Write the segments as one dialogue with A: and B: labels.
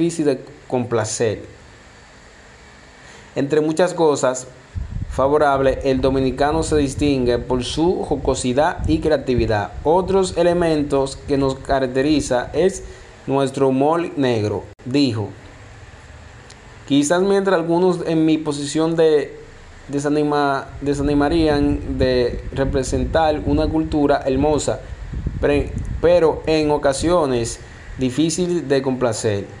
A: difícil de complacer. Entre muchas cosas favorables, el dominicano se distingue por su jocosidad y creatividad. Otros elementos que nos caracteriza es nuestro humor negro, dijo. Quizás mientras algunos en mi posición de desanima, desanimarían de representar una cultura hermosa, pero en ocasiones difícil de complacer.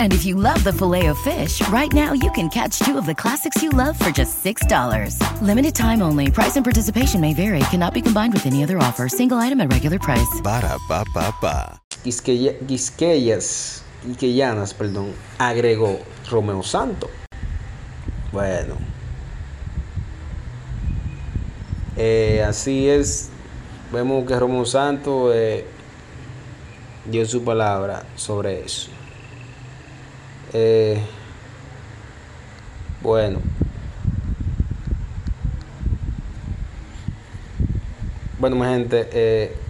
B: And if you love the filet of fish, right now you can catch two of the classics you love for just $6. Limited time only. Price and participation may vary. Cannot be combined with any other offer. Single item at regular price.
C: Ba da ba ba ba.
A: Quisqueyas, Quisqueyanas, perdón, agregó Romeo Santo. Bueno. Eh, así es. Vemos que Romeo Santo eh, dio su palabra sobre eso. Eh, bueno. Bueno, mi gente, eh,